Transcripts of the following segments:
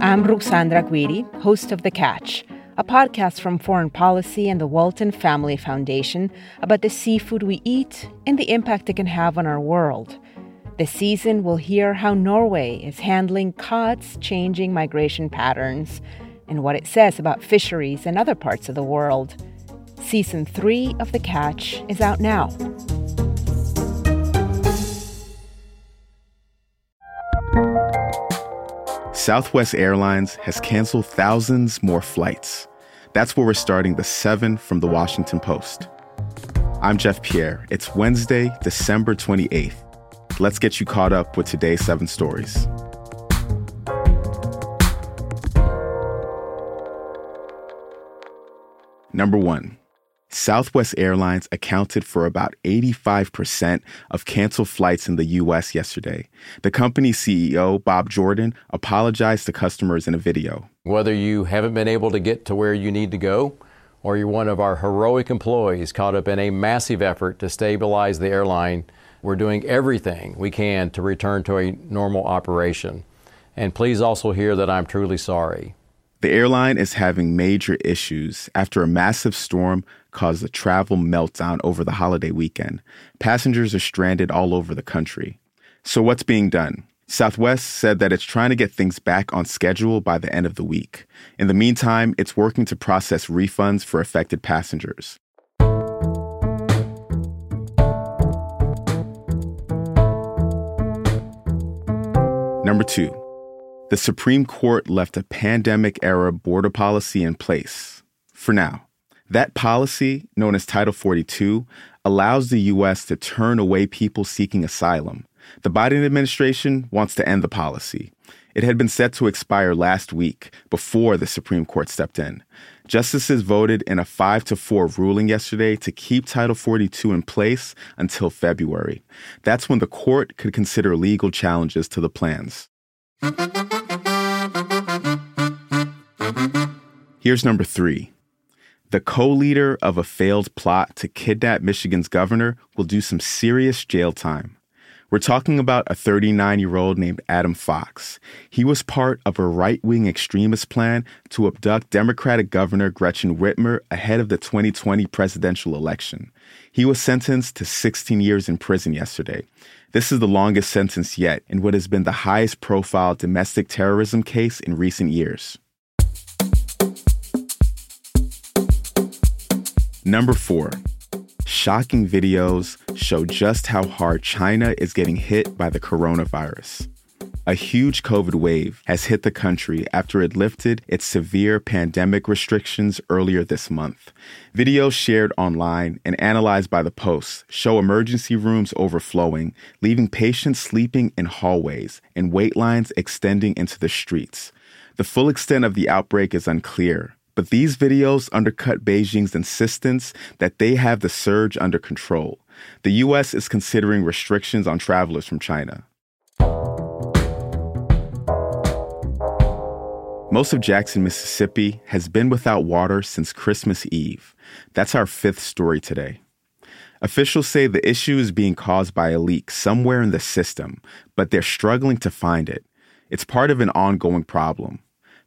I'm Ruxandra Guidi, host of The Catch, a podcast from Foreign Policy and the Walton Family Foundation about the seafood we eat and the impact it can have on our world. This season, we'll hear how Norway is handling cod's changing migration patterns and what it says about fisheries in other parts of the world. Season 3 of The Catch is out now. Southwest Airlines has canceled thousands more flights. That's where we're starting the seven from the Washington Post. I'm Jeff Pierre. It's Wednesday, December 28th. Let's get you caught up with today's seven stories. Number one, Southwest Airlines accounted for about 85% of canceled flights in the U.S. yesterday. The company's CEO, Bob Jordan, apologized to customers in a video. Whether you haven't been able to get to where you need to go, or you're one of our heroic employees caught up in a massive effort to stabilize the airline, we're doing everything we can to return to a normal operation. And please also hear that I'm truly sorry. The airline is having major issues after a massive storm caused a travel meltdown over the holiday weekend. Passengers are stranded all over the country. So, what's being done? Southwest said that it's trying to get things back on schedule by the end of the week. In the meantime, it's working to process refunds for affected passengers. Number two, the Supreme Court left a pandemic era border policy in place for now. That policy, known as Title 42, allows the U.S. to turn away people seeking asylum. The Biden administration wants to end the policy. It had been set to expire last week before the Supreme Court stepped in. Justices voted in a 5 to 4 ruling yesterday to keep Title 42 in place until February. That's when the court could consider legal challenges to the plans. Here's number three. The co leader of a failed plot to kidnap Michigan's governor will do some serious jail time. We're talking about a 39 year old named Adam Fox. He was part of a right wing extremist plan to abduct Democratic Governor Gretchen Whitmer ahead of the 2020 presidential election. He was sentenced to 16 years in prison yesterday. This is the longest sentence yet in what has been the highest profile domestic terrorism case in recent years. Number four, shocking videos show just how hard China is getting hit by the coronavirus. A huge COVID wave has hit the country after it lifted its severe pandemic restrictions earlier this month. Videos shared online and analyzed by the Post show emergency rooms overflowing, leaving patients sleeping in hallways and wait lines extending into the streets. The full extent of the outbreak is unclear, but these videos undercut Beijing's insistence that they have the surge under control. The U.S. is considering restrictions on travelers from China. Most of Jackson, Mississippi has been without water since Christmas Eve. That's our fifth story today. Officials say the issue is being caused by a leak somewhere in the system, but they're struggling to find it. It's part of an ongoing problem.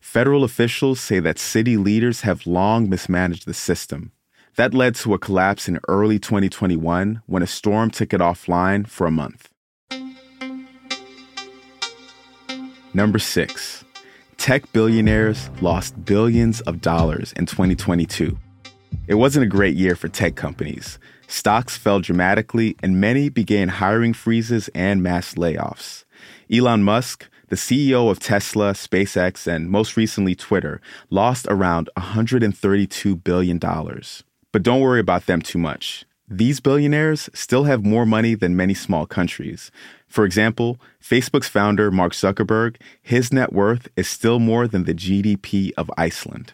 Federal officials say that city leaders have long mismanaged the system. That led to a collapse in early 2021 when a storm took it offline for a month. Number six, tech billionaires lost billions of dollars in 2022. It wasn't a great year for tech companies. Stocks fell dramatically, and many began hiring freezes and mass layoffs. Elon Musk, the CEO of Tesla, SpaceX, and most recently Twitter, lost around $132 billion. But don't worry about them too much. These billionaires still have more money than many small countries. For example, Facebook's founder, Mark Zuckerberg, his net worth is still more than the GDP of Iceland.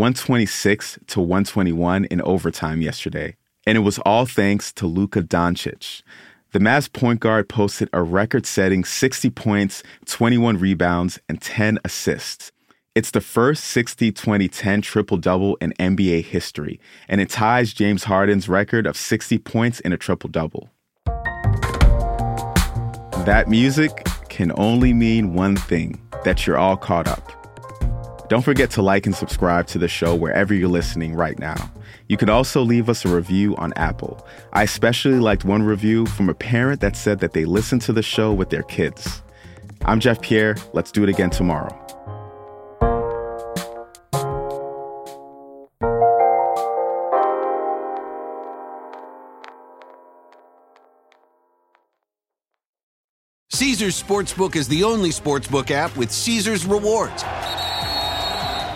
126 to 121 in overtime yesterday. And it was all thanks to Luka Doncic. The Mavs point guard posted a record setting 60 points, 21 rebounds, and 10 assists. It's the first 60 20 10 triple double in NBA history, and it ties James Harden's record of 60 points in a triple double. That music can only mean one thing that you're all caught up. Don't forget to like and subscribe to the show wherever you're listening right now. You can also leave us a review on Apple. I especially liked one review from a parent that said that they listened to the show with their kids. I'm Jeff Pierre. Let's do it again tomorrow. Caesars Sportsbook is the only sportsbook app with Caesars rewards.